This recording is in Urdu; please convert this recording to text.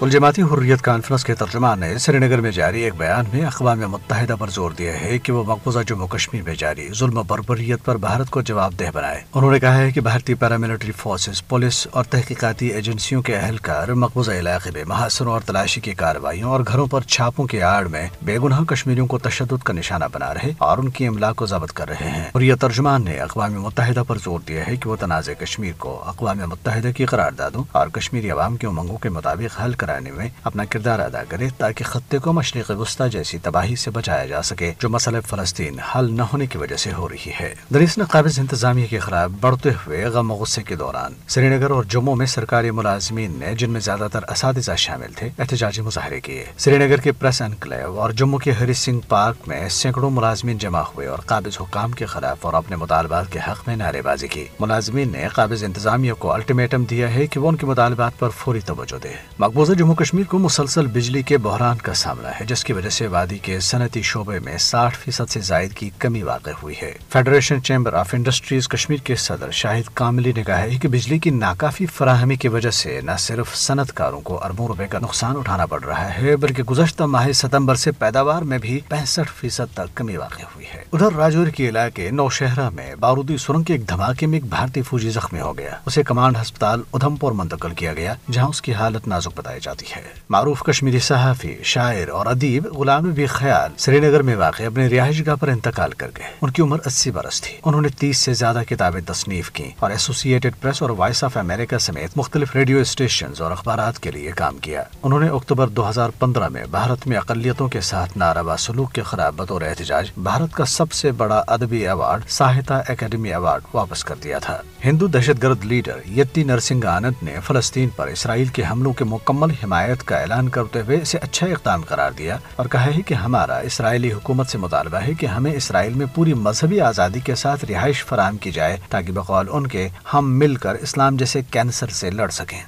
کل جماعتی حریت کانفرنس کے ترجمان نے سری نگر میں جاری ایک بیان میں اقوام متحدہ پر زور دیا ہے کہ وہ مقبوضہ جموں کشمیر میں جاری ظلم بربریت پر بھارت کو جواب دہ بنائے۔ انہوں نے کہا ہے کہ بھارتی پیراملٹری فورسز، پولیس اور تحقیقاتی ایجنسیوں کے اہلکار مقبوضہ علاقے میں محاصروں اور تلاشی کی کارروائیوں اور گھروں پر چھاپوں کی آڑ میں بے گناہ کشمیریوں کو تشدد کا نشانہ بنا رہے اور ان کی املاک کو ضبط کر رہے ہیں۔ اور یہ ترجمان نے اقوام متحدہ پر زور دیا ہے کہ وہ تنازع کشمیر کو اقوام متحدہ کی قراردادوں اور کشمیری عوام کے امنگوں کے مطابق حل کر کرانے میں اپنا کردار ادا کرے تاکہ خطے کو مشرق وسطی جیسی تباہی سے بچایا جا سکے، جو مسئلہ فلسطین حل نہ ہونے کی وجہ سے ہو رہی ہے۔ دریس نے قابض انتظامیہ کے خلاف بڑھتے ہوئے غم و غصے کے دوران سری نگر اور جموں میں سرکاری ملازمین نے جن میں زیادہ تر اساتذہ شامل تھے احتجاجی مظاہرے کیے۔ سری نگر کے پریس انکلیو اور جموں کے ہری سنگھ پارک میں سینکڑوں ملازمین جمع ہوئے اور قابض حکام کے خلاف اور اپنے مطالبات کے حق میں نعرے بازی کی۔ ملازمین نے قابض انتظامیہ کو الٹیمیٹم دیا ہے کہ وہ ان کے مطالبات پر فوری توجہ دے۔ مقبوضہ جموں کشمیر کو مسلسل بجلی کے بحران کا سامنا ہے، جس کی وجہ سے وادی کے صنعتی شعبے میں ساٹھ فیصد سے زائد کی کمی واقع ہوئی ہے۔ Federation chamber of industries Kashmir کے صدر شاہد کاملی نے کہا ہے کہ بجلی کی ناکافی فراہمی کی وجہ سے نہ صرف صنعت کاروں کو اربوں روپے کا نقصان اٹھانا پڑ رہا ہے، بلکہ گزشتہ ماہ ستمبر سے پیداوار میں بھی پینسٹھ فیصد تک کمی واقع ہوئی ہے۔ ادھر راجور کے علاقے نوشہرہ میں بارودی سرنگ کے ایک دھماکے میں ایک بھارتی فوجی زخمی ہو گیا۔ اسے کمانڈ ہسپتال ادھم پور منتقل کیا گیا، جہاں اس کی حالت نازک بتائی جاتی ہے۔ معروف کشمیری صحافی، شاعر اور ادیب غلام نبی خیال سری نگر میں واقع اپنے رہائش گاہ پر انتقال کر گئے۔ ان کی عمر اسی برس تھی۔ انہوں نے تیس سے زیادہ کتابیں تصنیف کی اور ایسوسیٹڈ پریس اور وائس آف امریکہ سمیت مختلف ریڈیو اسٹیشن اور اخبارات کے لیے کام کیا۔ انہوں نے اکتوبر دو ہزار پندرہ میں بھارت میں اقلیتوں کے ساتھ ناروا سلوک کے خلاف بطور احتجاج بھارت کا سب سے بڑا ادبی ایوارڈ ساہتا اکیڈمی ایوارڈ واپس کر دیا تھا۔ ہندو دہشت گرد لیڈر یتی نرسنگ آنند نے فلسطین پر اسرائیل کے حملوں کے مکمل حمایت کا اعلان کرتے ہوئے اسے اچھا اقدام قرار دیا اور کہا ہے کہ ہمارا اسرائیلی حکومت سے مطالبہ ہے کہ ہمیں اسرائیل میں پوری مذہبی آزادی کے ساتھ رہائش فراہم کی جائے تاکہ بقول ان کے ہم مل کر اسلام جیسے کینسر سے لڑ سکیں۔